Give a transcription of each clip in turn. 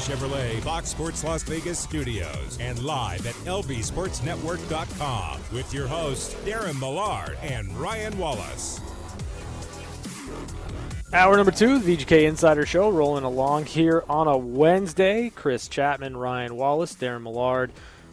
Chevrolet Fox Sports Las Vegas studios and live at lvsportsnetwork.com with your hosts Darren Millard and Ryan Wallace. Hour number two, the VGK Insider Show, rolling along here on a Wednesday. Chris Chapman, Ryan Wallace, Darren Millard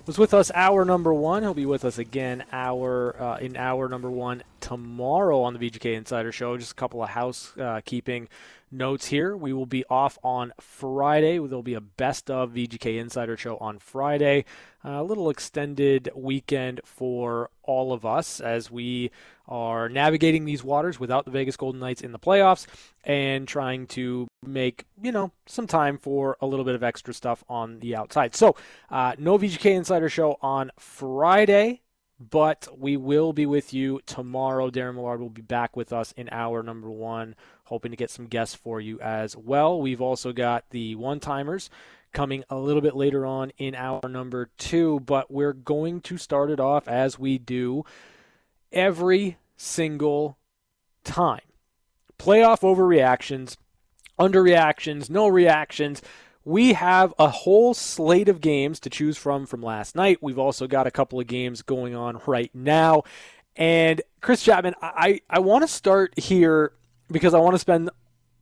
was with us hour number one. He'll be with us again hour uh, in hour number one tomorrow on the VGK Insider Show. Just a couple of housekeeping notes here. We will be off on Friday. There'll be a best of VGK Insider Show on Friday. a little extended weekend for all of us as we are navigating these waters without the Vegas Golden Knights in the playoffs and trying to make, you know, some time for a little bit of extra stuff on the outside. So, uh, no VGK Insider Show on Friday but we will be with you tomorrow. Darren Millard will be back with us in hour number one, hoping to get some guests for you as well. We've also got the one timers coming a little bit later on in hour number two, but we're going to start it off as we do every single time. Playoff overreactions, underreactions, no reactions we have a whole slate of games to choose from from last night. We've also got a couple of games going on right now. And Chris Chapman, I, I want to start here because I want to spend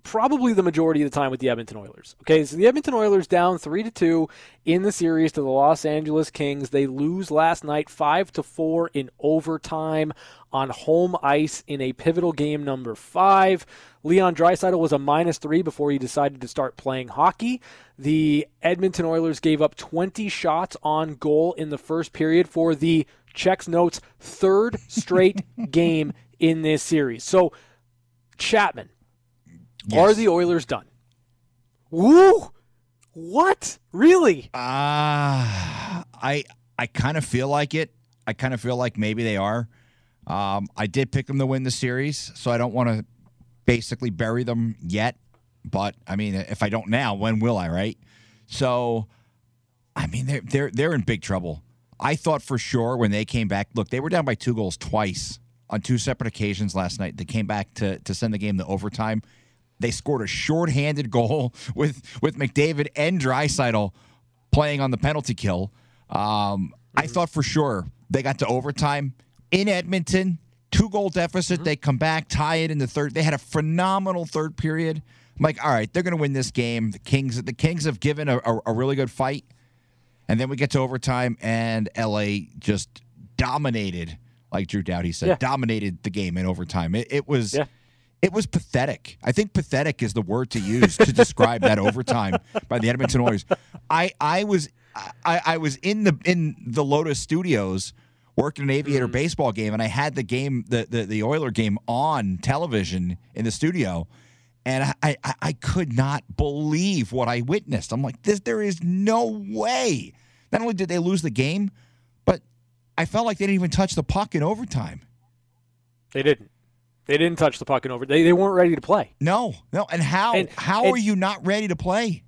probably the majority of the time with the Edmonton Oilers. Okay, so the Edmonton Oilers down 3 to 2 in the series to the Los Angeles Kings. They lose last night 5 to 4 in overtime on home ice in a pivotal game number 5. Leon Draisaitl was a minus 3 before he decided to start playing hockey. The Edmonton Oilers gave up 20 shots on goal in the first period for the checks notes third straight game in this series. So Chapman Yes. Are the Oilers done? Woo! What? Really? Uh, I I kind of feel like it. I kind of feel like maybe they are. Um, I did pick them to win the series, so I don't want to basically bury them yet. But I mean, if I don't now, when will I? Right? So, I mean, they're they're they're in big trouble. I thought for sure when they came back. Look, they were down by two goals twice on two separate occasions last night. They came back to to send the game to overtime. They scored a shorthanded goal with with McDavid and Draisaitl playing on the penalty kill. Um, I thought for sure they got to overtime in Edmonton, two goal deficit. They come back, tie it in the third. They had a phenomenal third period. I'm like, all right, they're going to win this game. The Kings, the Kings have given a, a, a really good fight, and then we get to overtime, and LA just dominated, like Drew Doughty said, yeah. dominated the game in overtime. It, it was. Yeah it was pathetic. I think pathetic is the word to use to describe that overtime by the Edmonton Oilers. I, I was I, I was in the in the Lotus Studios working an Aviator mm. baseball game, and I had the game the, the the Oiler game on television in the studio, and I, I I could not believe what I witnessed. I'm like, this there is no way. Not only did they lose the game, but I felt like they didn't even touch the puck in overtime. They didn't. They didn't touch the puck in over. They, they weren't ready to play. No, no. And how and, how and, are you not ready to play?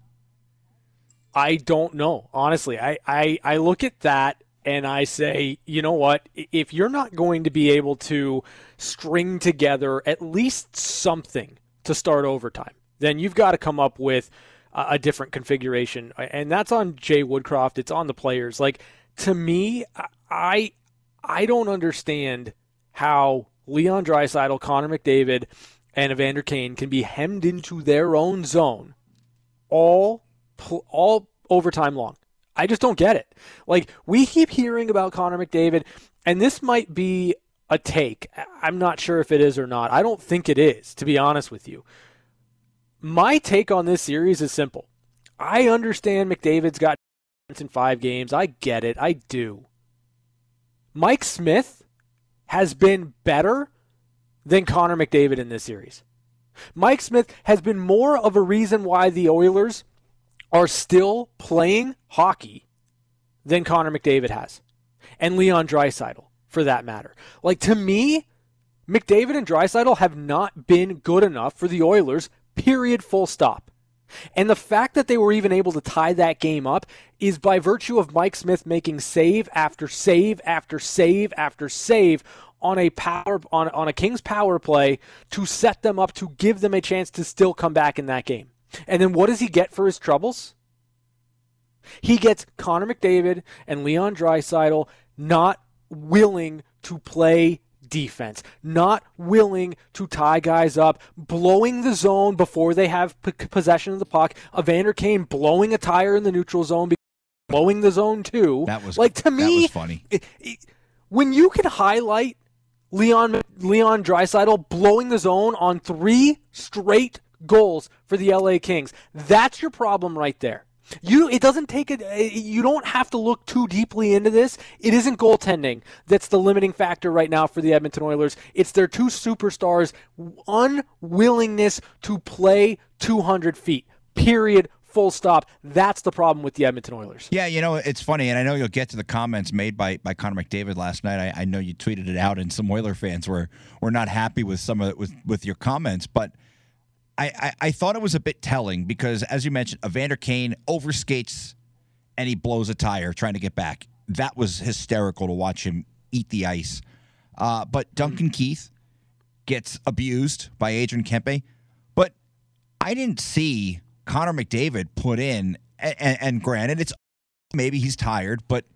I don't know. Honestly, I, I, I look at that and I say, you know what? If you're not going to be able to string together at least something to start overtime, then you've got to come up with a, a different configuration. And that's on Jay Woodcroft. It's on the players. Like to me, I I don't understand how Leon Draisaitl, Connor McDavid, and Evander Kane can be hemmed into their own zone all all overtime long. I just don't get it. Like we keep hearing about Connor McDavid, and this might be a take. I'm not sure if it is or not. I don't think it is, to be honest with you. My take on this series is simple. I understand McDavid's got in five games. I get it. I do. Mike Smith has been better than Connor McDavid in this series. Mike Smith has been more of a reason why the Oilers are still playing hockey than Connor McDavid has. And Leon Draisaitl, for that matter. Like to me, McDavid and Draisaitl have not been good enough for the Oilers, period, full stop. And the fact that they were even able to tie that game up is by virtue of Mike Smith making save after save after save after save on a power on, on a Kings power play to set them up to give them a chance to still come back in that game. And then what does he get for his troubles? He gets Connor McDavid and Leon Draisaitl not willing to play defense, not willing to tie guys up, blowing the zone before they have p- possession of the puck. Evander Kane blowing a tire in the neutral zone, blowing the zone too. That was like to me funny. It, it, when you can highlight Leon Leon Draisaitl blowing the zone on three straight goals for the LA Kings, that's your problem right there. You it doesn't take it you don't have to look too deeply into this. It isn't goaltending that's the limiting factor right now for the Edmonton Oilers. It's their two superstars unwillingness to play 200 feet. Period. Full stop. That's the problem with the Edmonton Oilers. Yeah, you know, it's funny, and I know you'll get to the comments made by, by Connor McDavid last night. I, I know you tweeted it out, and some Oiler fans were were not happy with some of it with, with your comments, but – I, I, I thought it was a bit telling because, as you mentioned, Evander Kane overskates and he blows a tire trying to get back. That was hysterical to watch him eat the ice. Uh, but Duncan Keith gets abused by Adrian Kempe. But I didn't see Connor McDavid put in, and, and granted, it's maybe he's tired, but –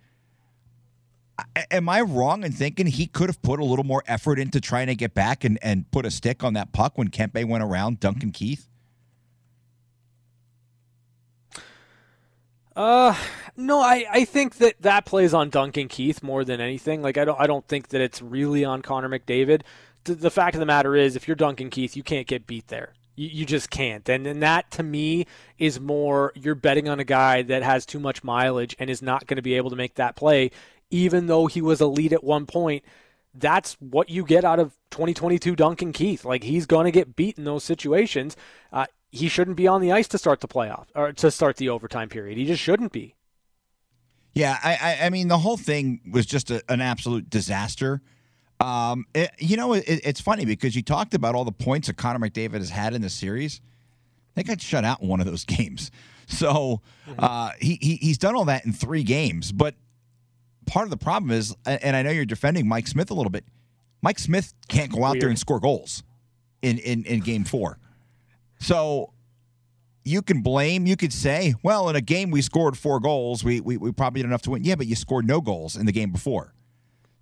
am I wrong in thinking he could have put a little more effort into trying to get back and, and put a stick on that puck when Kempe went around Duncan Keith? Uh, no, I, I think that that plays on Duncan Keith more than anything. Like I don't I don't think that it's really on Connor McDavid. The, the fact of the matter is, if you're Duncan Keith, you can't get beat there. You, you just can't. And, and that to me is more you're betting on a guy that has too much mileage and is not going to be able to make that play even though he was elite at one point. That's what you get out of 2022 Duncan Keith. Like he's going to get beat in those situations. Uh, he shouldn't be on the ice to start the playoff or to start the overtime period. He just shouldn't be. Yeah, I, I, I mean, the whole thing was just a, an absolute disaster. Um, it, you know, it, it's funny because you talked about all the points that Connor McDavid has had in the series. They got shut out in one of those games. So uh, he, he he's done all that in three games. But part of the problem is, and I know you're defending Mike Smith a little bit. Mike Smith can't go out Weird. there and score goals in, in, in game four. So you can blame, you could say, well, in a game we scored four goals. We, we, we probably did enough to win. Yeah, but you scored no goals in the game before.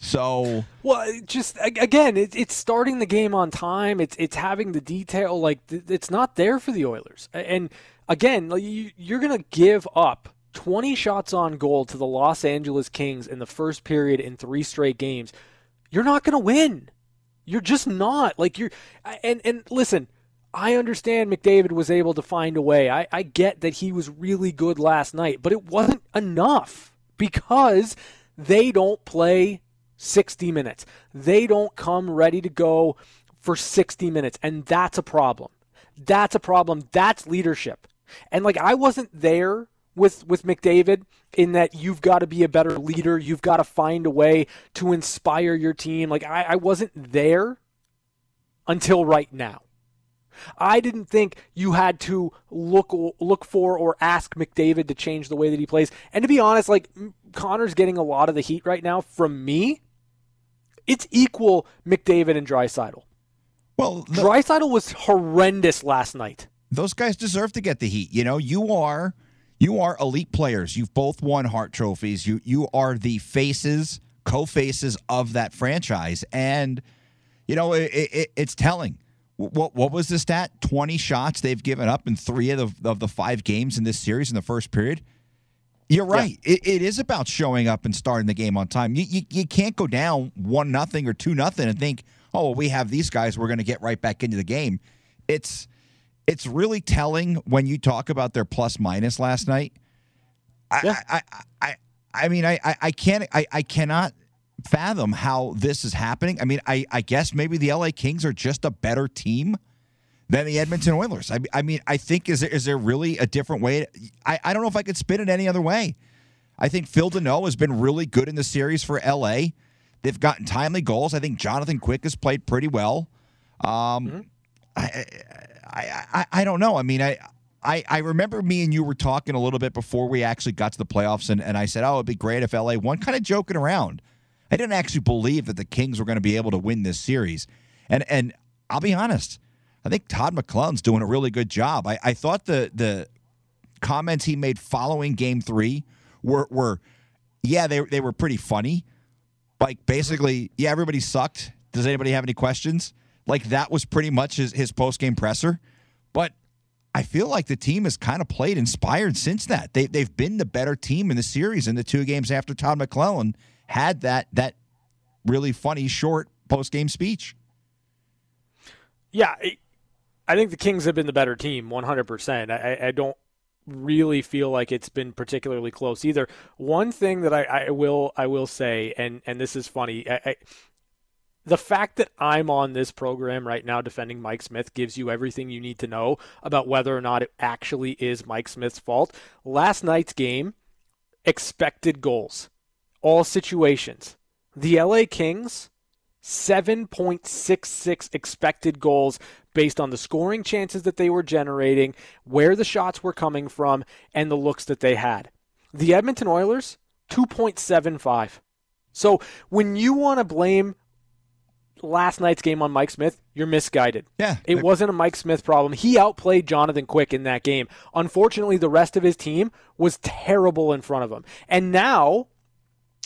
So well, just again, it, it's starting the game on time. It's it's having the detail like it's not there for the Oilers. And again, you, you're gonna give up 20 shots on goal to the Los Angeles Kings in the first period in three straight games, you're not going to win. You're just not. Like you're and and listen, I understand McDavid was able to find a way. I, I get that he was really good last night, but it wasn't enough because they don't play 60 minutes. They don't come ready to go for 60 minutes, and that's a problem. That's a problem. That's leadership. And like I wasn't there with with McDavid in that you've got to be a better leader. You've got to find a way to inspire your team. Like I, I wasn't there until right now. I didn't think you had to look look for or ask McDavid to change the way that he plays. And to be honest, like Connor's getting a lot of the heat right now from me. It's equal McDavid and Draisaitl. Well, the, Draisaitl was horrendous last night. Those guys deserve to get the heat. You know, you are you are elite players. You've both won Hart trophies. You you are the faces, co-faces of that franchise, and you know it, it, it's telling. What what was the stat? Twenty shots they've given up in three of the of the five games in this series in the first period. You're right. Yeah. It, it is about showing up and starting the game on time. You you, you can't go down one nothing or two nothing and think, oh, well, we have these guys. We're going to get right back into the game. It's it's really telling when you talk about their plus minus last night. I, yeah. I, I, I, I mean, I, I can't, I, I cannot fathom how this is happening. I mean, I, I guess maybe the LA Kings are just a better team than the Edmonton Oilers. I, I mean, I think is there is there really a different way? I, I don't know if I could spin it any other way. I think Phil Danault has been really good in the series for LA. They've gotten timely goals. I think Jonathan Quick has played pretty well. Um, mm-hmm. I, I, I, I don't know. I mean, I, I, I remember me and you were talking a little bit before we actually got to the playoffs, and, and I said, oh, it'd be great if LA won, kind of joking around. I didn't actually believe that the Kings were going to be able to win this series. And and I'll be honest, I think Todd McLellan's doing a really good job. I, I thought the the comments he made following game three were were yeah, they they were pretty funny. Like basically, yeah, everybody sucked. Does anybody have any questions? Like that was pretty much his, his post game presser. I feel like the team has kind of played inspired since that. They they've been the better team in the series in the two games after Todd McLellan had that that really funny short post game speech. Yeah, I think the Kings have been the better team, 100%. I, I don't really feel like it's been particularly close either. One thing that I, I will I will say, and and this is funny, I, I, the fact that I'm on this program right now defending Mike Smith gives you everything you need to know about whether or not it actually is Mike Smith's fault. Last night's game, expected goals, all situations. The LA Kings 7.66 expected goals based on the scoring chances that they were generating, where the shots were coming from, and the looks that they had. The Edmonton Oilers, 2.75. So when you want to blame last night's game on Mike Smith, you're misguided. Yeah. It wasn't a Mike Smith problem. He outplayed Jonathan Quick in that game. Unfortunately, the rest of his team was terrible in front of him. And now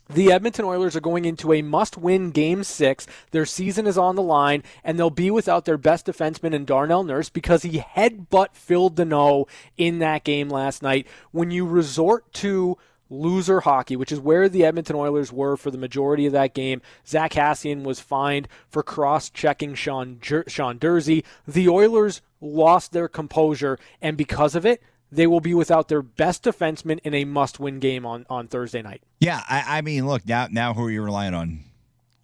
the Edmonton Oilers are going into a must win game six. Their season is on the line, and they'll be without their best defenseman in Darnell Nurse because he headbutt Phil Danault in that game last night. When you resort to loser hockey, which is where the Edmonton Oilers were for the majority of that game. Zach Kassian was fined for cross checking Sean, Jer- Sean Durzi. The Oilers lost their composure, and because of it, they will be without their best defenseman in a must-win game on, on Thursday night. Yeah, I, I mean, look now. Now, who are you relying on?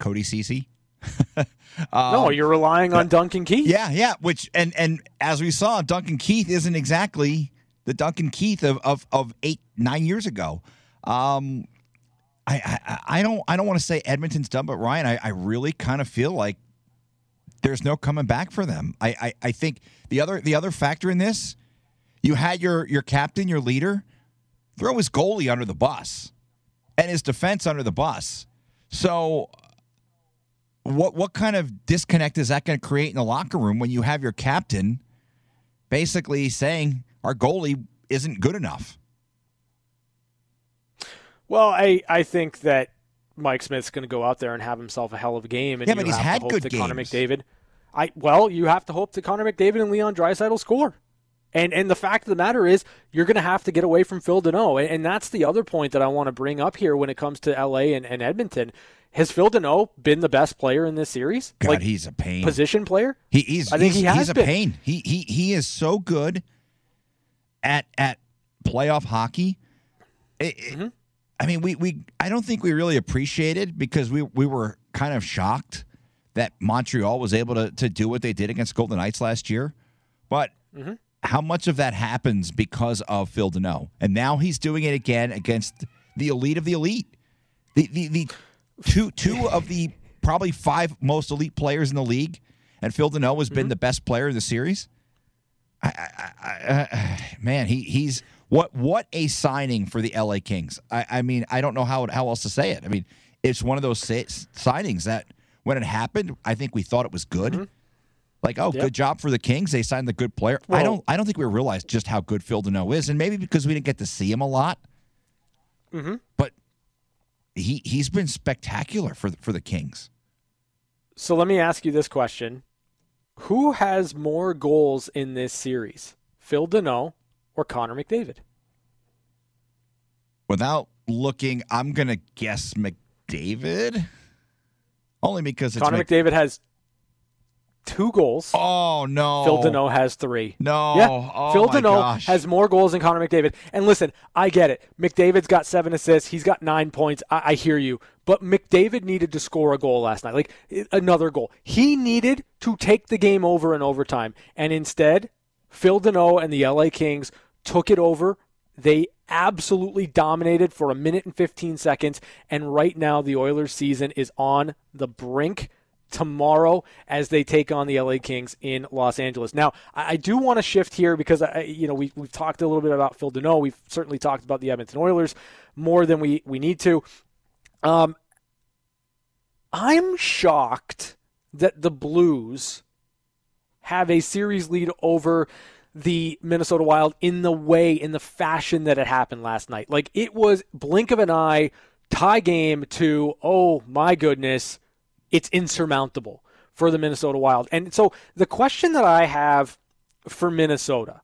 Cody Ceci. um, no, you're relying on Duncan Keith. Yeah, yeah. Which and and as we saw, Duncan Keith isn't exactly the Duncan Keith of of, of eight nine years ago. Um, I, I I don't I don't want to say Edmonton's done, but Ryan, I, I really kind of feel like there's no coming back for them. I, I I think the other the other factor in this you had your your captain, your leader, throw his goalie under the bus and his defense under the bus. So what what kind of disconnect is that going to create in the locker room when you have your captain basically saying our goalie isn't good enough? Well, I I think that Mike Smith's going to go out there and have himself a hell of a game. And yeah, but he's had good games. Connor McDavid. I well, you have to hope that Connor McDavid and Leon Draisaitl score. And and the fact of the matter is, you're going to have to get away from Phil Danault. And, and that's the other point that I want to bring up here when it comes to LA and, and Edmonton. Has Phil Danault been the best player in this series? God, like, he's a pain. Position player? He, he's. I think he's, he has he's a been. pain. He he he is so good at at playoff hockey. It, mm-hmm. I mean, we we I don't think we really appreciated because we we were kind of shocked that Montreal was able to to do what they did against Golden Knights last year, but. Mm-hmm how much of that happens because of Phil Danault? And now he's doing it again against the elite of the elite. The the, the two two of the probably five most elite players in the league, and Phil Danault has been mm-hmm. the best player in the series. I, I, I, man, he he's what what a signing for the LA Kings. I, mean, I don't know how how else to say it. I mean, it's one of those signings that when it happened, I think we thought it was good. Mm-hmm. Like, oh, yep. good job for the Kings. They signed the good player. Well, I don't. I don't think we realized just how good Phil Danault is, and maybe because we didn't get to see him a lot. Mm-hmm. But he he's been spectacular for for the Kings. So let me ask you this question: Who has more goals in this series, Phil Danault or Connor McDavid? Without looking, I'm gonna guess McDavid. Only because Connor Mc- McDavid has two goals. Oh no. Phil Danault has three. No. Yeah. Oh, Phil gosh. has more goals than Connor McDavid. And listen, I get it. McDavid's got seven assists. He's got nine points. I, I hear you. But McDavid needed to score a goal last night, like another goal. He needed to take the game over in overtime. And instead, Phil Danault and the LA Kings took it over. They absolutely dominated for a minute and 15 seconds. And right now, the Oilers' season is on the brink tomorrow as they take on the LA Kings in Los Angeles. Now, I, I do want to shift here because I, you know we we've talked a little bit about Phil Danault. We've certainly talked about the Edmonton Oilers more than we we need to. Um, I'm shocked that the Blues have a series lead over the Minnesota Wild in the way, in the fashion that it happened last night. Like it was blink of an eye, tie game to, oh my goodness, it's insurmountable for the Minnesota Wild. And so the question that I have for Minnesota,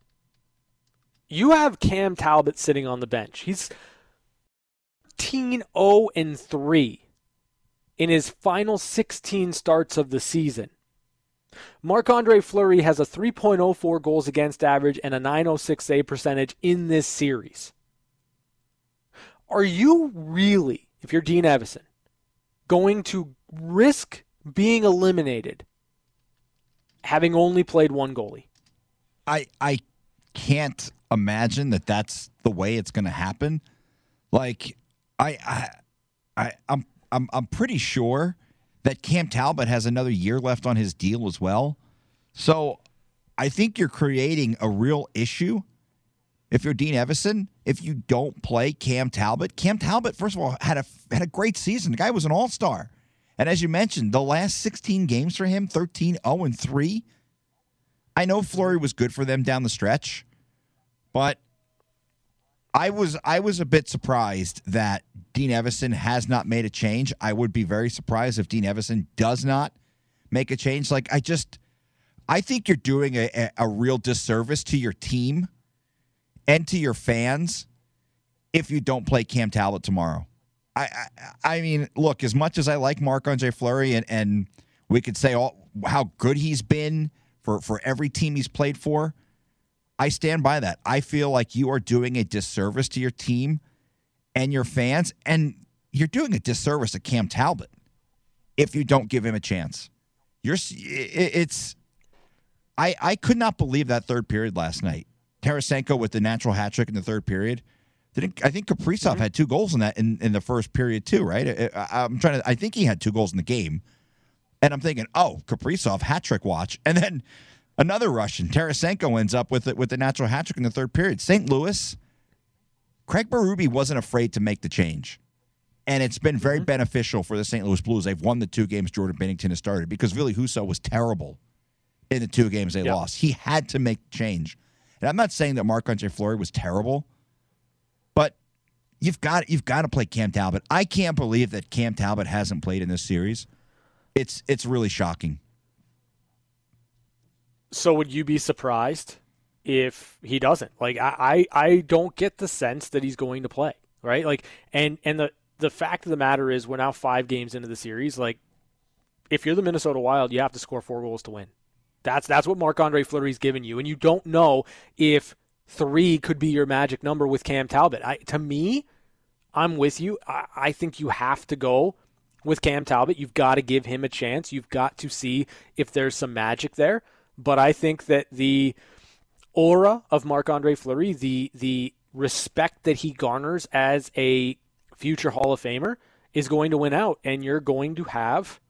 you have Cam Talbot sitting on the bench. He's 13 0 and 3 in his final 16 starts of the season. Marc Andre Fleury has a 3.04 goals against average and a 906 save percentage in this series. Are you really, if you're Dean Evason, going to risk being eliminated having only played one goalie? I I can't imagine that that's the way it's going to happen. Like I I I I'm I'm I'm pretty sure that Cam Talbot has another year left on his deal as well. So I think you're creating a real issue if you're Dean Evason if you don't play Cam Talbot. Cam Talbot first of all had a had a great season. The guy was an all-star. And as you mentioned, the last 16 games for him, 13 0 and 3. I know Fleury was good for them down the stretch, but I was I was a bit surprised that Dean Evason has not made a change. I would be very surprised if Dean Evason does not make a change. Like I just I think you're doing a, a, real disservice to your team and to your fans if you don't play Cam Talbot tomorrow. I I, I mean, look, as much as I like Marc Andre Fleury and, and we could say all, how good he's been for, for every team he's played for, I stand by that. I feel like you are doing a disservice to your team and your fans, and you're doing a disservice to Cam Talbot if you don't give him a chance. You're it's I I could not believe that third period last night. Tarasenko with the natural hat trick in the third period. Didn't I think Kaprizov Mm-hmm. had two goals in that in, in the first period too? Right? I, I'm trying to. I think he had two goals in the game, and I'm thinking, oh, Kaprizov hat trick watch, and then another Russian Tarasenko ends up with it with the natural hat trick in the third period. St. Louis, Craig Berube wasn't afraid to make the change. And it's been very mm-hmm. beneficial for the St. Louis Blues. They've won the two games Jordan Binnington has started because Ville Husso was terrible in the two games they Yep. lost. He had to make the change. And I'm not saying that Marc Andre Fleury was terrible, but you've got you've got to play Cam Talbot. I can't believe that Cam Talbot hasn't played in this series. It's it's really shocking. So would you be surprised if he doesn't? Like I, I, I don't get the sense that he's going to play, right? Like and and the the fact of the matter is we're now five games into the series. Like if you're the Minnesota Wild, you have to score four goals to win. That's that's what Marc Andre Fleury's given you, and you don't know if three could be your magic number with Cam Talbot. I, to me, I'm with you. I, I think you have to go with Cam Talbot. You've got to give him a chance. You've got to see if there's some magic there. But I think that the aura of Marc Andre Fleury, the the respect that he garners as a future Hall of Famer, is going to win out, and you're going to have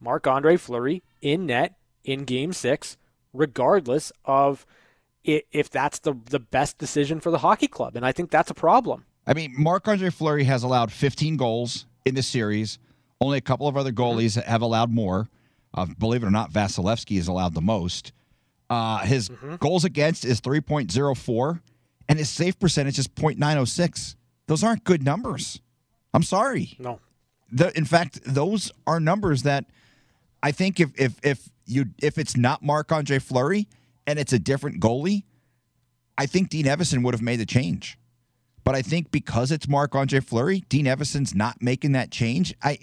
Marc Andre Fleury in net in Game Six, regardless of if that's the the best decision for the hockey club. And I think that's a problem. I mean, Marc Andre Fleury has allowed 15 goals in the series. Only a couple of other goalies have allowed more. Uh, believe it or not, Vasilevskiy has allowed the most. Uh, his goals against is 3.04, and his save percentage is 0.906. Those aren't good numbers. I'm sorry. No. The, in fact, those are numbers that I think if if if you if it's not Marc Andre Fleury and it's a different goalie, I think Dean Evason would have made the change. But I think because it's Marc Andre Fleury, Dean Evason's not making that change. I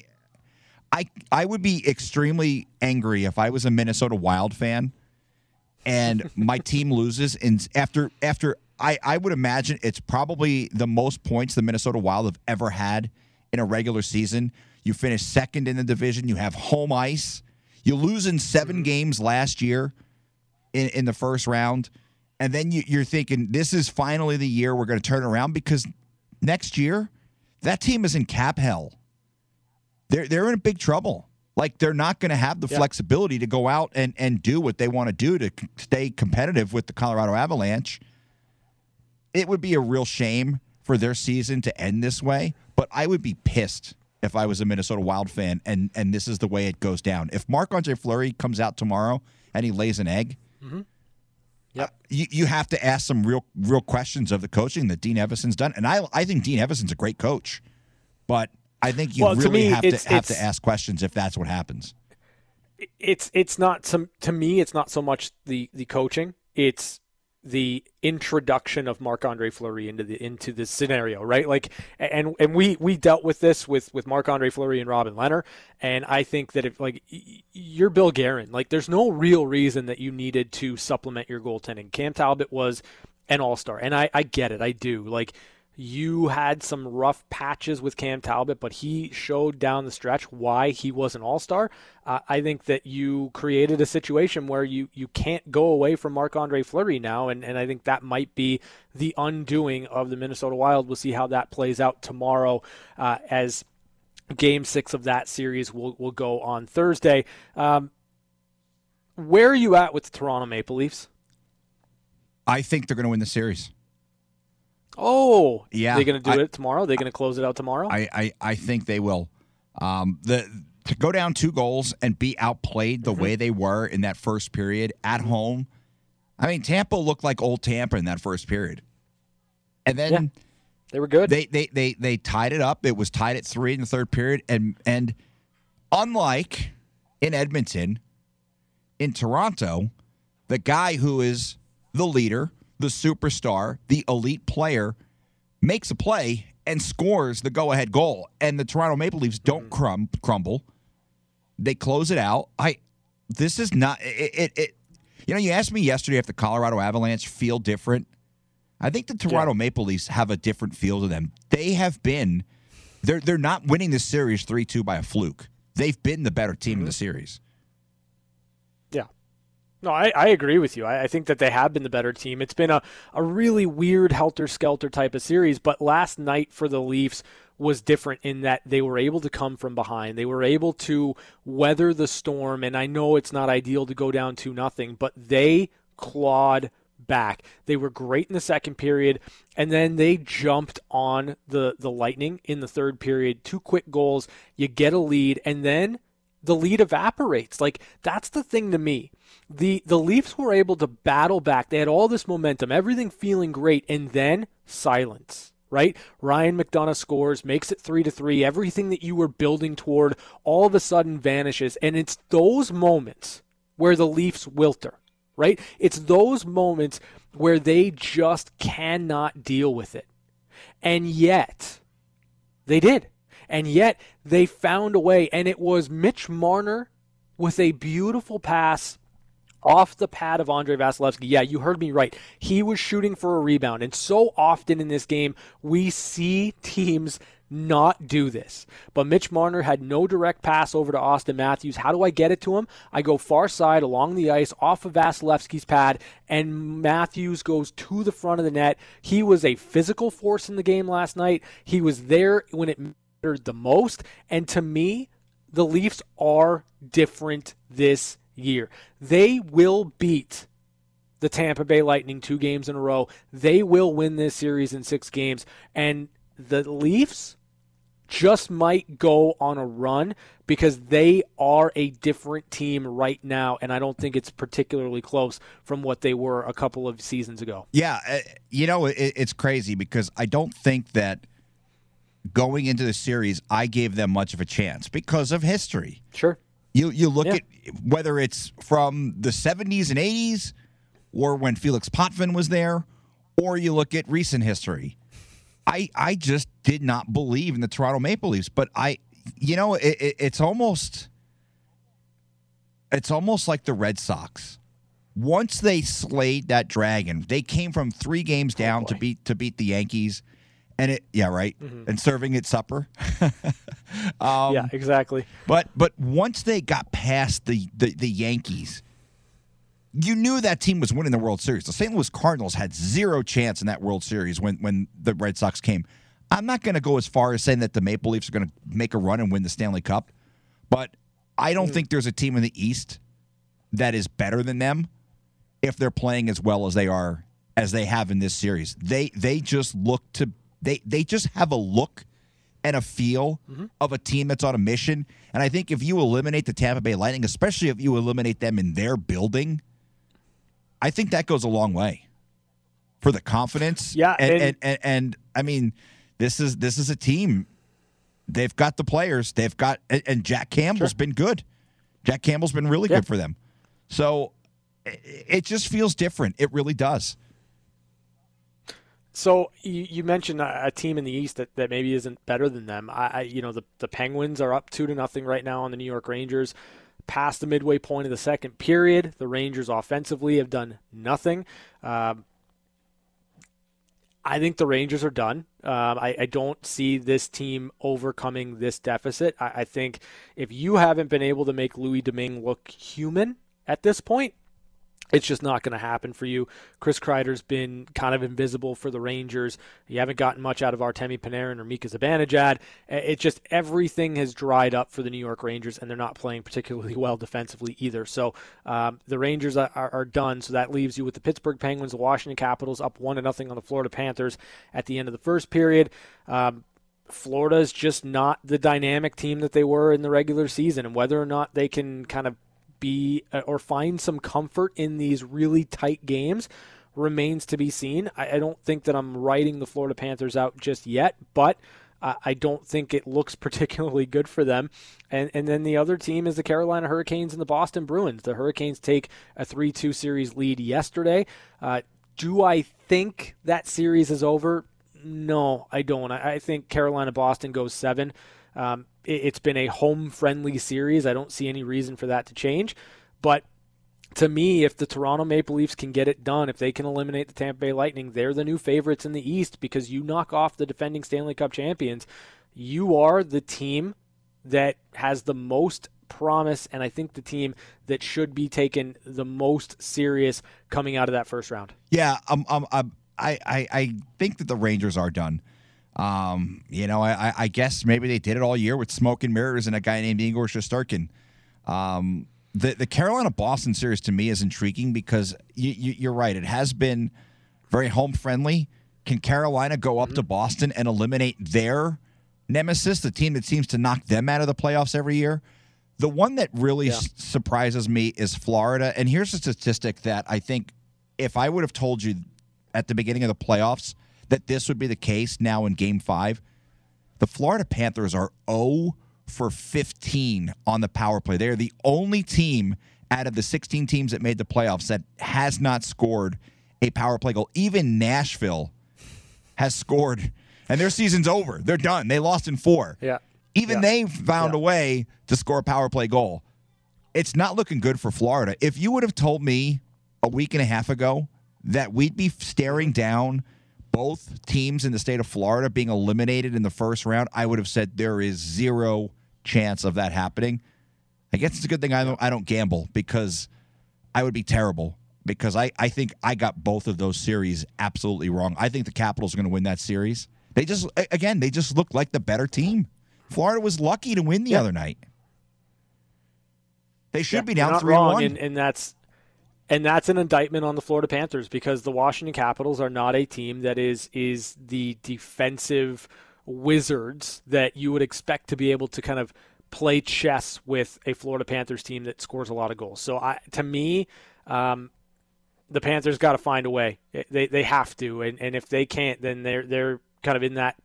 I I would be extremely angry if I was a Minnesota Wild fan and my team loses and after after I, I would imagine it's probably the most points the Minnesota Wild have ever had in a regular season. You finish second in the division, you have home ice. You lose in 7 Mm-hmm. games last year in, in the first round. And then you, you're thinking this is finally the year we're going to turn around because next year that team is in cap hell. They're they're in big trouble. Like they're not going to have the Yeah. flexibility to go out and and do what they want to do to stay competitive with the Colorado Avalanche. It would be a real shame for their season to end this way, but I would be pissed if I was a Minnesota Wild fan and and this is the way it goes down. If Marc Andre Fleury comes out tomorrow and he lays an egg, mm-hmm. uh, Yep. you, you have to ask some real real questions of the coaching that Dean Evason's done. And I I think Dean Evason's a great coach, but I think you Well, to really me, have to it's- have to ask questions if that's what happens. it's it's not some to me it's not so much the the coaching it's the introduction of Marc Andre Fleury into the into this scenario, right? Like, and and we we dealt with this with with Marc Andre Fleury and Robin Lehner, and I think that if like you're Bill Guerin, like there's no real reason that you needed to supplement your goaltending. Cam Talbot was an all star, and I I get it, I do like. You had some rough patches with Cam Talbot, but he showed down the stretch why he was an all star. Uh, I think that you created a situation where you, you can't go away from Marc Andre Fleury now, and, and I think that might be the undoing of the Minnesota Wild. We'll see how that plays out tomorrow uh, as game six of that series will, will go on Thursday. Um, where are you at with the Toronto Maple Leafs? I think they're going to win the series. Oh, Yeah, They're going to do I- it tomorrow? They're going to close it out tomorrow? I, I, I think they will. Um, the to go down two goals and be outplayed the way they were in that first period at home. I mean, Tampa looked like old Tampa in that first period, and then Yeah. they were good. they, they they they tied it up. It was tied at three in the third period, and and unlike in Edmonton, in Toronto, the guy who is the leader, the superstar, the elite player makes a play and scores the go-ahead goal, and the Toronto Maple Leafs don't mm-hmm. crum- crumble. They close it out. I this is not it, it, it. You know, you asked me yesterday if the Colorado Avalanche feel different. I think the Toronto Maple Leafs have a different feel to them. They have been they're they're not winning this series 3-2 by a fluke. They've been the better team in the mm-hmm. series. No, I, I agree with you. I, I think that they have been the better team. It's been a, a really weird helter skelter type of series, but last night for the Leafs was different in that they were able to come from behind. They were able to weather the storm, and I know it's not ideal to go down to nothing, but they clawed back. They were great in the second period, and then they jumped on the, the Lightning in the third period. Two quick goals, you get a lead, and then the lead evaporates. Like that's the thing to me. The the Leafs were able to battle back. They had all this momentum, everything feeling great, and then silence. Right? Ryan McDonagh scores, makes it three to three. Everything that you were building toward all of a sudden vanishes. And it's those moments where the Leafs wilter. Right? It's those moments where they just cannot deal with it. And yet, they did. And yet they found a way. And it was Mitch Marner with a beautiful pass off the pad of Andrei Vasilevskiy. Yeah, you heard me right. He was shooting for a rebound. And so often in this game, we see teams not do this. But Mitch Marner had no direct pass over to Austin Matthews. How do I get it to him? I go far side along the ice off of Vasilevsky's pad, and Matthews goes to the front of the net. He was a physical force in the game last night. He was there when it the most. And to me, the Leafs are different this year. They will beat the Tampa Bay Lightning two games in a row. They will win this series in six games. And the Leafs just might go on a run because they are a different team right now. And I don't think it's particularly close from what they were a couple of seasons ago. Yeah, uh, you know it's crazy because I don't think that going into the series I gave them much of a chance because of history. Sure. You you look Yeah. at whether it's from the 70s and 80s or when Felix Potvin was there or you look at recent history. I I just did not believe in the Toronto Maple Leafs, but I you know, it, it, it's almost it's almost like the Red Sox. Once they slayed that dragon, they came from three games oh, down to beat to beat the Yankees, and it yeah right, and serving it supper. um, yeah, exactly. but but once they got past the, the the Yankees, you knew that team was winning the World Series. The St. Louis Cardinals had zero chance in that World Series when when the Red Sox came. I'm not going to go as far as saying that the Maple Leafs are going to make a run and win the Stanley Cup, but I don't think there's a team in the East that is better than them if they're playing as well as they are as they have in this series. They they just look to they they just have a look and a feel mm-hmm. of a team that's on a mission. And I think if you eliminate the Tampa Bay Lightning, especially if you eliminate them in their building, I think that goes a long way for the confidence. Yeah, and and- and, and, I mean, this is this is a team. They've got the players. They've got and, Jack Campbell's been good. Jack Campbell's been really Yeah. good for them. So it just feels different. It really does. So you, you mentioned a, a team in the East that, that maybe isn't better than them. I, I you know the the Penguins are up two to nothing right now on the New York Rangers. Past the midway point of the second period, the Rangers offensively have done nothing. Um, I think the Rangers are done. Um, I, I don't see this team overcoming this deficit. I, I think if you haven't been able to make Louis Domingue look human at this point, it's just not going to happen for you. Chris Kreider's been kind of invisible for the Rangers. You haven't gotten much out of Artemi Panarin or Mika Zibanejad. It just everything has dried up for the New York Rangers, and they're not playing particularly well defensively either. So um, the Rangers are, are, are done. So that leaves you with the Pittsburgh Penguins, the Washington Capitals, up one to nothing on the Florida Panthers at the end of the first period. Um, Florida is just not the dynamic team that they were in the regular season, and whether or not they can kind of be uh, or find some comfort in these really tight games remains to be seen. I, I don't think that I'm writing the Florida Panthers out just yet, but uh, I don't think it looks particularly good for them. And and then the other team is the Carolina Hurricanes and the Boston Bruins. The Hurricanes take a 3-2 series lead yesterday. Uh, do I think that series is over? No, I don't. I, I think Carolina Boston goes seven. Um, it's been a home friendly series. I don't see any reason for that to change. But to me, if the Toronto Maple Leafs can get it done, if they can eliminate the Tampa Bay Lightning, they're the new favorites in the East because you knock off the defending Stanley Cup champions. You are the team that has the most promise, and I think the team that should be taken the most serious coming out of that first round. Yeah, um, um, um, I, I, I think that the Rangers are done. Um, you know, I, I- guess maybe they did it all year with smoke and mirrors and a guy named Igor Shesterkin. Um, the the Carolina Boston series to me is intriguing because you, you, you're right. It has been very home friendly. Can Carolina go up to Boston and eliminate their nemesis, the team that seems to knock them out of the playoffs every year? The one that really Yeah. s- surprises me is Florida. And here's a statistic that I think if I would have told you at the beginning of the playoffs that this would be the case now in game five, the Florida Panthers are 0 for 15 on the power play. They are the only team out of the 16 teams that made the playoffs that has not scored a power play goal. Even Nashville has scored, and their season's over. They're done. They lost in four. Yeah. Even Yeah. they found Yeah. a way to score a power play goal. It's not looking good for Florida. If you would have told me a week and a half ago that we'd be staring down both teams in the state of Florida being eliminated in the first round, I would have said there is zero chance of that happening. I guess it's a good thing I don't, I don't gamble because I would be terrible because I, I think I got both of those series absolutely wrong. I think the Capitals are going to win that series. They just again they just look like the better team. Florida was lucky to win the Yeah. other night. They should Yeah, be down three one. and, and that's and that's an indictment on the Florida Panthers because the Washington Capitals are not a team that is is the defensive wizards that you would expect to be able to kind of play chess with a Florida Panthers team that scores a lot of goals. So I, to me, um, the Panthers got to find a way. They they have to, and, and if they can't, then they're they're kind of in that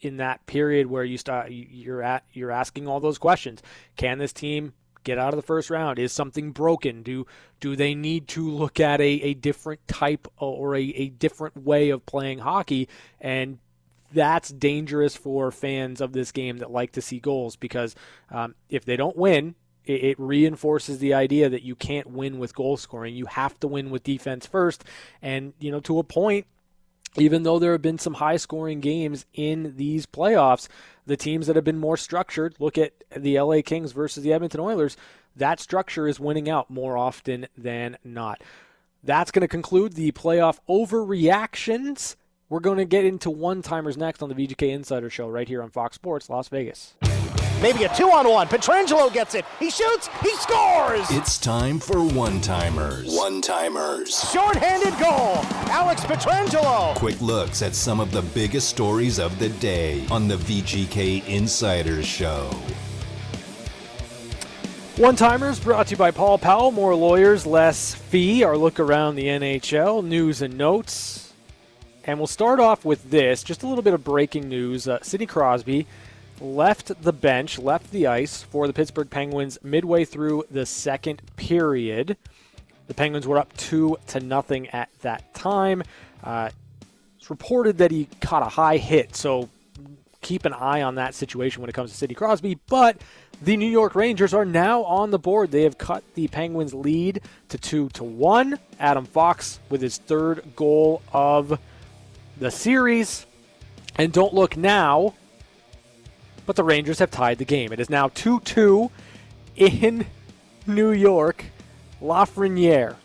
in that period where you start you're at you're asking all those questions. Can this team get out of the first round? Is something broken? Do do they need to look at a, a different type or a, a different way of playing hockey? And that's dangerous for fans of this game that like to see goals because um, if they don't win, it, it reinforces the idea that you can't win with goal scoring. You have to win with defense first. And, you know, to a point, even though there have been some high scoring games in these playoffs, the teams that have been more structured, look at the LA Kings versus the Edmonton Oilers, that structure is winning out more often than not. That's going to conclude the playoff overreactions. We're going to get into one timers next on the VGK Insider Show right here on Fox Sports Las Vegas. Maybe a two on one. Pietrangelo gets it. He shoots. He scores. It's time for one timers. One timers. Short-handed goal. Alex Pietrangelo. Quick looks at some of the biggest stories of the day on the VGK Insider Show. One timers brought to you by Paul Powell. More lawyers, less fee. Our look around the NHL news and notes. And we'll start off with this just a little bit of breaking news. Uh, Sidney Crosby left the bench, left the ice for the Pittsburgh Penguins midway through the second period. The Penguins were up two to nothing at that time. Uh, it's reported that he caught a high hit, so keep an eye on that situation when it comes to Sidney Crosby. But the New York Rangers are now on the board. They have cut the Penguins' lead to two to one. Adam Fox with his third goal of the series. And don't look now, but the Rangers have tied the game. It is now 2 2 in New York. Lafreniere.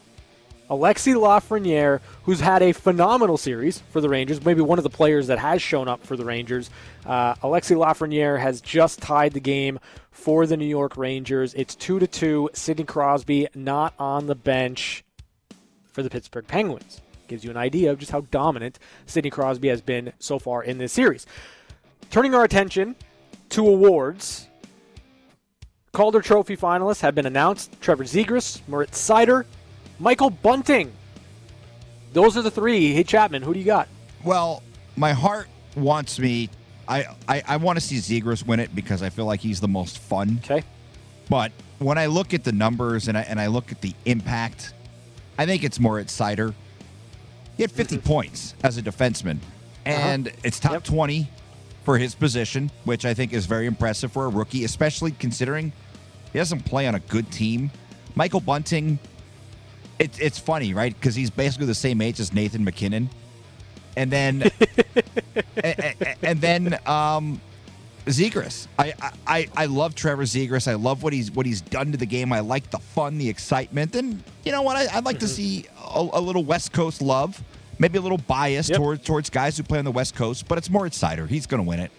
Alexi Lafreniere, who's had a phenomenal series for the Rangers, maybe one of the players that has shown up for the Rangers. Uh, Alexi Lafreniere has just tied the game for the New York Rangers. It's 2 to 2. Sidney Crosby not on the bench for the Pittsburgh Penguins. Gives you an idea of just how dominant Sidney Crosby has been so far in this series. Turning our attention to awards. Calder Trophy finalists have been announced Trevor Zegras, Moritz Seider, Michael Bunting. Those are the three. Hey, Chapman, who do you got? Well, my heart wants me. I, I, I want to see Zegras win it because I feel like he's the most fun. Okay. But when I look at the numbers and I, and I look at the impact, I think it's Moritz Seider. He had 50 points as a defenseman, and uh-huh. it's top yep. 20 for his position, which I think is very impressive for a rookie, especially considering he doesn't play on a good team. Michael Bunting, it, it's funny, right? Because he's basically the same age as Nathan MacKinnon, and then and, and, then um, Zegras. I, I I love Trevor Zegras. I love what he's what he's done to the game. I like the fun, the excitement, and you know what? I, would like to see a, a little West Coast love maybe a little bias yep. towards towards guys who play on the West Coast, but it's Moritz Seider. He's going to win it.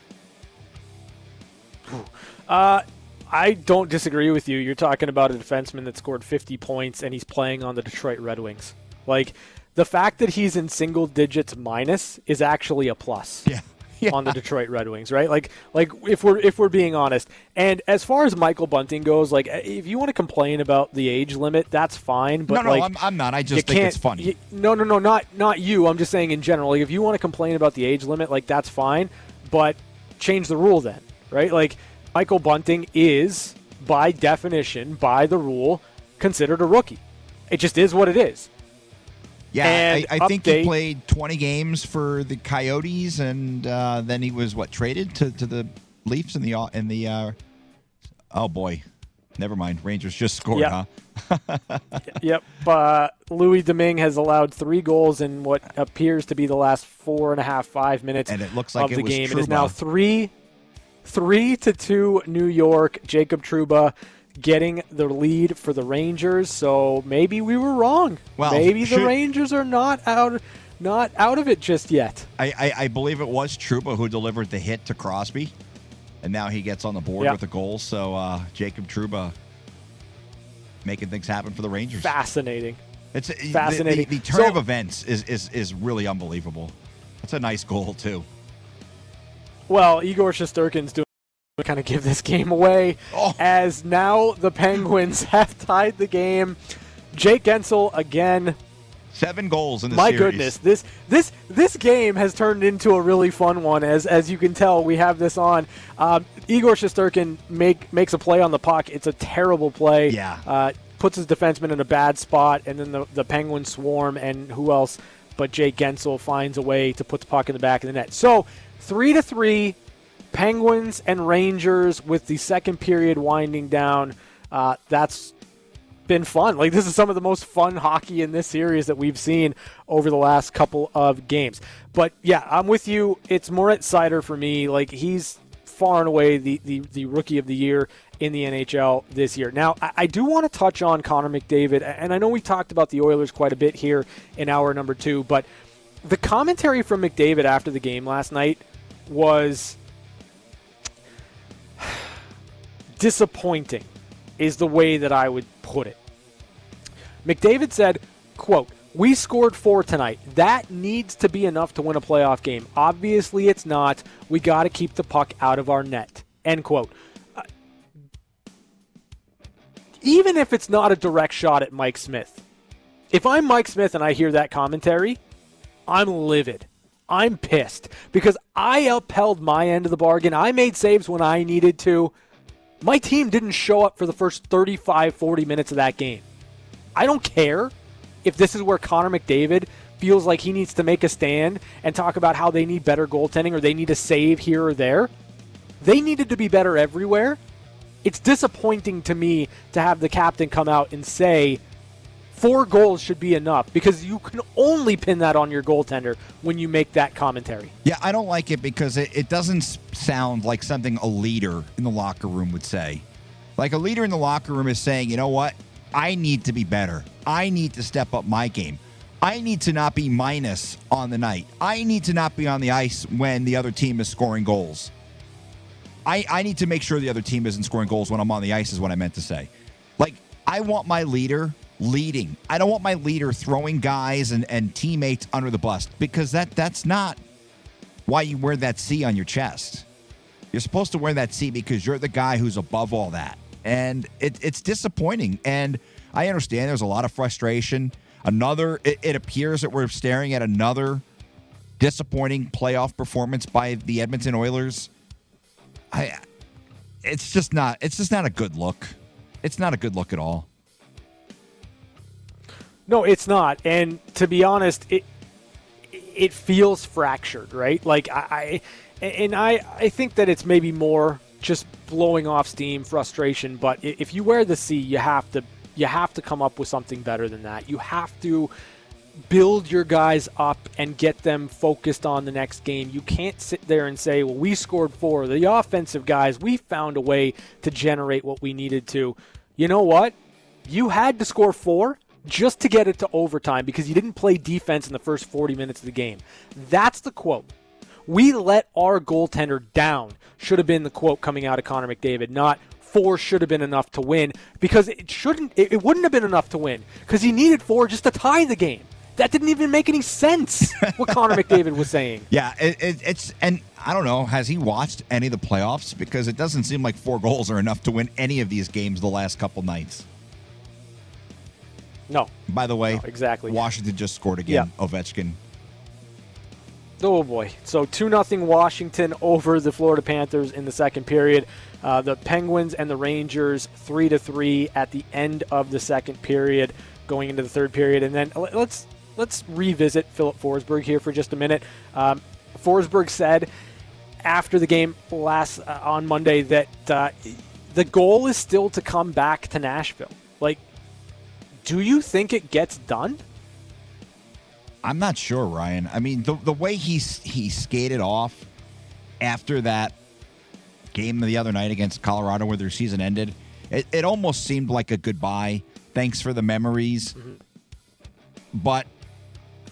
Uh, I don't disagree with you. You're talking about a defenseman that scored 50 points and he's playing on the Detroit Red Wings. Like the fact that he's in single digits minus is actually a plus. Yeah yeah. on the Detroit Red Wings, right? Like, like if we're if we're being honest. And as far as Michael Bunting goes, like eh, if you want to complain about the age limit, that's fine. But no, no, like, I'm, I'm not. I just think it's funny. You, no, no, no, not not you. I'm just saying in general. Like, if you want to complain about the age limit, like that's fine. But change the rule then, right? Like Michael Bunting is by definition, by the rule, considered a rookie. It just is what it is. Yeah, I, I think he played 20 games for the Coyotes, and uh, then he was what traded to, to the Leafs in the in the. Uh, oh boy, never mind. Rangers just scored, yep. huh? yep. Uh, Louis Domingue has allowed three goals in what appears to be the last four and a half five minutes, and it looks like of the game. Trouba. It is now three, three to two New York. Jacob Trouba getting the lead for the Rangers. So maybe we were wrong. Well, maybe should, the Rangers are not out not out of it just yet. I, I, I, believe it was Trouba who delivered the hit to Crosby, and now he gets on the board yep. with a goal. So uh, Jacob Trouba making things happen for the Rangers. Fascinating. It's fascinating. The, the, the turn so, of events is, is is really unbelievable. That's a nice goal too. Well, Igor Shesterkin's doing kind of give this game away oh. as now the Penguins have tied the game. Jake Guentzel again. Seven goals in the My series. goodness, this this this game has turned into a really fun one. As as you can tell, we have this on. Um, Igor Shesterkin make makes a play on the puck. It's a terrible play. Yeah. Uh, puts his defenseman in a bad spot, and then the the Penguins swarm, and who else? But Jake Guentzel finds a way to put the puck in the back of the net. So Three to three, Penguins and Rangers with the second period winding down. Uh, that's been fun. Like this is some of the most fun hockey in this series that we've seen over the last couple of games. But yeah, I'm with you. It's Moritz Seider for me. Like he's far and away the, the, the rookie of the year in the NHL this year. Now, I, I do want to touch on Connor McDavid, and I know we talked about the Oilers quite a bit here in hour number two, but the commentary from McDavid after the game last night was disappointing is the way that I would put it. McDavid said, quote, we scored four tonight. That needs to be enough to win a playoff game. Obviously, it's not. We got to keep the puck out of our net. End quote. Uh, even if it's not a direct shot at Mike Smith, if I'm Mike Smith and I hear that commentary, I'm livid. I'm pissed because I upheld my end of the bargain. I made saves when I needed to. My team didn't show up for the first 35, 40 minutes of that game. I don't care if this is where Connor McDavid feels like he needs to make a stand and talk about how they need better goaltending or they need a save here or there. They needed to be better everywhere. It's disappointing to me to have the captain come out and say four goals should be enough because you can only pin that on your goaltender when you make that commentary. Yeah, I don't like it because it, it doesn't sound like something a leader in the locker room would say. Like a leader in the locker room is saying, you know what? I need to be better. I need to step up my game. I need to not be minus on the night. I need to not be on the ice when the other team is scoring goals. I, I need to make sure the other team isn't scoring goals when I'm on the ice, is what I meant to say. Like, I want my leader leading. I don't want my leader throwing guys and, and teammates under the bus because that that's not why you wear that C on your chest. You're supposed to wear that C because you're the guy who's above all that and it, it's disappointing. And I understand there's a lot of frustration. Another, it, it appears that we're staring at another disappointing playoff performance by the Edmonton Oilers. I, it's just not. It's just not a good look. It's not a good look at all. No, it's not. And to be honest, it it feels fractured, right? Like I, I and I I think that it's maybe more just blowing off steam, frustration. But if you wear the C, you have to you have to come up with something better than that. You have to build your guys up and get them focused on the next game. You can't sit there and say, "Well, we scored four. The offensive guys, we found a way to generate what we needed to." You know what? You had to score four just to get it to overtime because you didn't play defense in the first 40 minutes of the game. That's the quote. We let our goaltender down, should have been the quote coming out of Connor McDavid, not four should have been enough to win because it shouldn't it, it wouldn't have been enough to win because he needed four just to tie the game. That didn't even make any sense what Connor McDavid was saying. Yeah, it, it, it's and I don't know. Has he watched any of the playoffs? Because it doesn't seem like four goals are enough to win any of these games the last couple nights. No. By the way, no, exactly. Washington just scored again. Yeah. Ovechkin Oh boy! So two nothing Washington over the Florida Panthers in the second period. Uh, the Penguins and the Rangers three to three at the end of the second period, going into the third period, and then let's let's revisit Filip Forsberg here for just a minute. Um, Forsberg said after the game last uh, on Monday that uh, the goal is still to come back to Nashville. Do you think it gets done? I'm not sure, Ryan. I mean, the the way he he skated off after that game the other night against Colorado, where their season ended, it, it almost seemed like a goodbye. Thanks for the memories, mm-hmm. but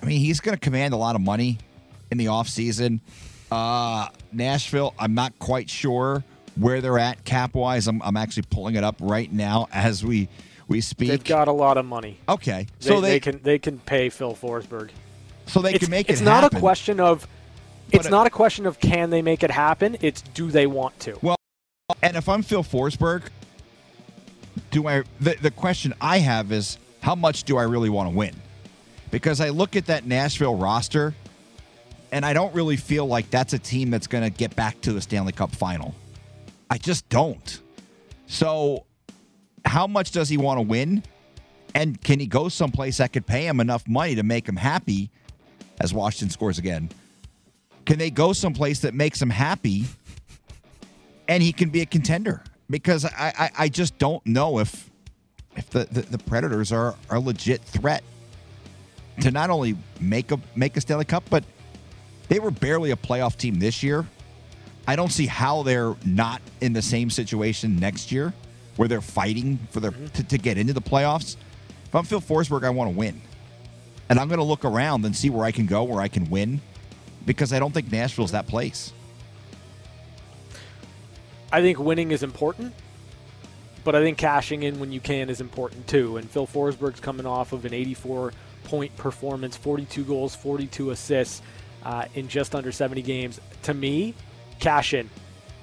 I mean, he's going to command a lot of money in the off season. Uh, Nashville, I'm not quite sure where they're at cap wise. I'm, I'm actually pulling it up right now as we we speak. They've got a lot of money. Okay, so they, they can they can pay Phil Forsberg. So they it's, can make it. It's not happen. a question of. It's not a question of can they make it happen. It's do they want to. Well, and if I'm Phil Forsberg, do I? The, the question I have is how much do I really want to win? Because I look at that Nashville roster, and I don't really feel like that's a team that's going to get back to the Stanley Cup final. I just don't. So how much does he want to win? And can he go someplace that could pay him enough money to make him happy as Washington scores again? Can they go someplace that makes him happy and he can be a contender? Because I, I, I just don't know if if the, the, the Predators are, are a legit threat to not only make a make a Stanley Cup, but they were barely a playoff team this year. I don't see how they're not in the same situation next year where they're fighting for their to, to get into the playoffs. If I'm Phil Forsberg, I want to win. And I'm going to look around and see where I can go, where I can win, because I don't think Nashville's that place. I think winning is important, but I think cashing in when you can is important too. And Phil Forsberg's coming off of an 84 point performance, 42 goals, 42 assists uh, in just under 70 games. To me, cash in.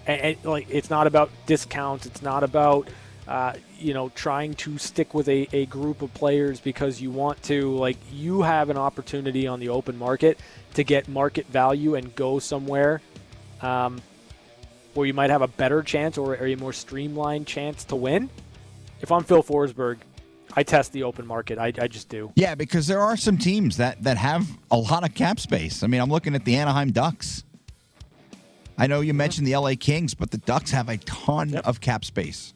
And, and like it's not about discounts. It's not about uh, you know trying to stick with a, a group of players because you want to. Like you have an opportunity on the open market to get market value and go somewhere. Um, where you might have a better chance or a more streamlined chance to win. If I'm Phil Forsberg, I test the open market. I, I just do. Yeah, because there are some teams that that have a lot of cap space. I mean, I'm looking at the Anaheim Ducks. I know you mentioned the LA Kings, but the Ducks have a ton Yep. of cap space,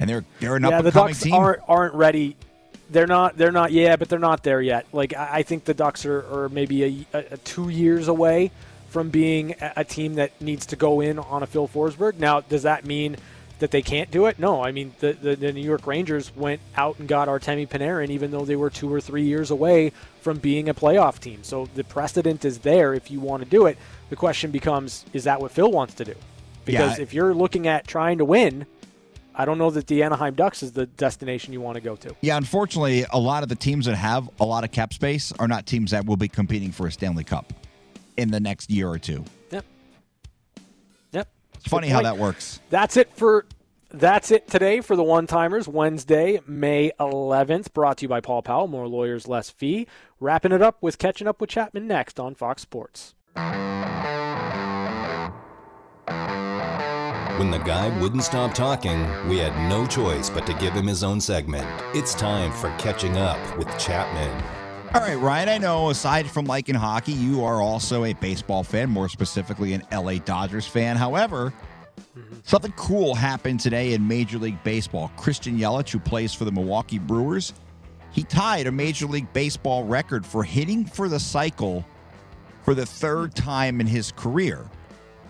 and they're they're an yeah, up and coming Ducks team. aren't aren't ready. They're not. They're not. Yeah, but they're not there yet. Like I, I think the Ducks are, are maybe a, a, a two years away from being a, a team that needs to go in on a Phil Forsberg. Now, does that mean that they can't do it? No. I mean, the, the, the New York Rangers went out and got Artemi Panarin, even though they were two or three years away from being a playoff team. So the precedent is there if you want to do it. The question becomes, is that what Phil wants to do? Because Yeah. if you're looking at trying to win, I don't know that the Anaheim Ducks is the destination you want to go to. Yeah, unfortunately, a lot of the teams that have a lot of cap space are not teams that will be competing for a Stanley Cup in the next year or two. Yep. Yep. It's funny how that works. That's it for that's it today for the one timers. Wednesday, May 11th, brought to you by Paul Powell. More lawyers, less fee. Wrapping it up with catching up with Chapman next on Fox Sports. When the guy wouldn't stop talking, we had no choice but to give him his own segment. It's time for Catching Up with Chapman. All right, Ryan, I know aside from liking hockey, you are also a baseball fan, more specifically an LA Dodgers fan. However, mm-hmm. something cool happened today in Major League Baseball. Christian Yelich, who plays for the Milwaukee Brewers, he tied a Major League Baseball record for hitting for the cycle for the third mm-hmm. time in his career.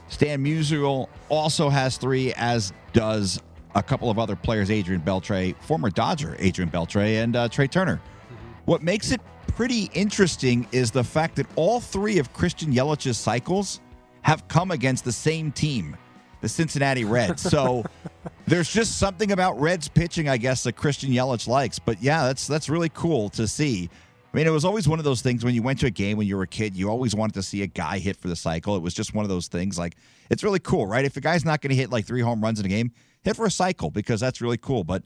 Stan Musial also has three, as does a couple of other players, Adrian Beltre, former Dodger Adrian Beltre, and uh, Trea Turner. Mm-hmm. What makes it pretty interesting is the fact that all three of Christian Yelich's cycles have come against the same team, the Cincinnati Reds. So there's just something about Reds pitching, I guess, that Christian Yelich likes. But yeah, that's that's really cool to see. I mean, it was always one of those things when you went to a game when you were a kid, you always wanted to see a guy hit for the cycle. It was just one of those things. Like, it's really cool, right? If a guy's not going to hit like three home runs in a game, hit for a cycle because that's really cool. But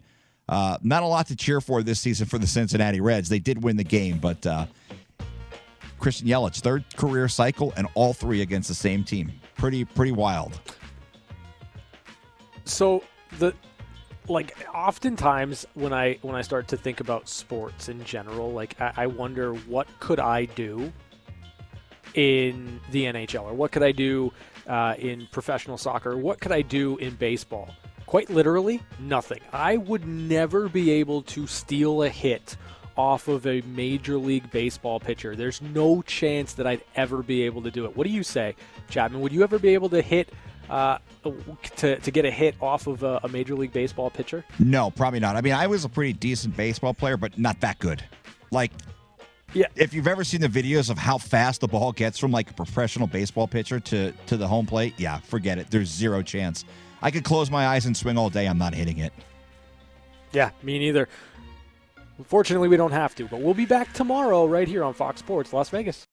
uh, not a lot to cheer for this season for the Cincinnati Reds. They did win the game, but uh, Christian Yelich, third career cycle, and all three against the same team. Pretty, pretty wild. So the like oftentimes when I when I start to think about sports in general, like I, I wonder what could I do in the NHL or what could I do uh, in professional soccer? What could I do in baseball? Quite literally, nothing. I would never be able to steal a hit off of a major league baseball pitcher. There's no chance that I'd ever be able to do it. What do you say, Chapman? Would you ever be able to hit uh, to, to get a hit off of a, a major league baseball pitcher? No, probably not. I mean, I was a pretty decent baseball player, but not that good. Like, Yeah. if you've ever seen the videos of how fast the ball gets from like a professional baseball pitcher to to the home plate, yeah, forget it. There's zero chance. I could close my eyes and swing all day. I'm not hitting it. Yeah, me neither. Fortunately, we don't have to, but we'll be back tomorrow right here on Fox Sports Las Vegas.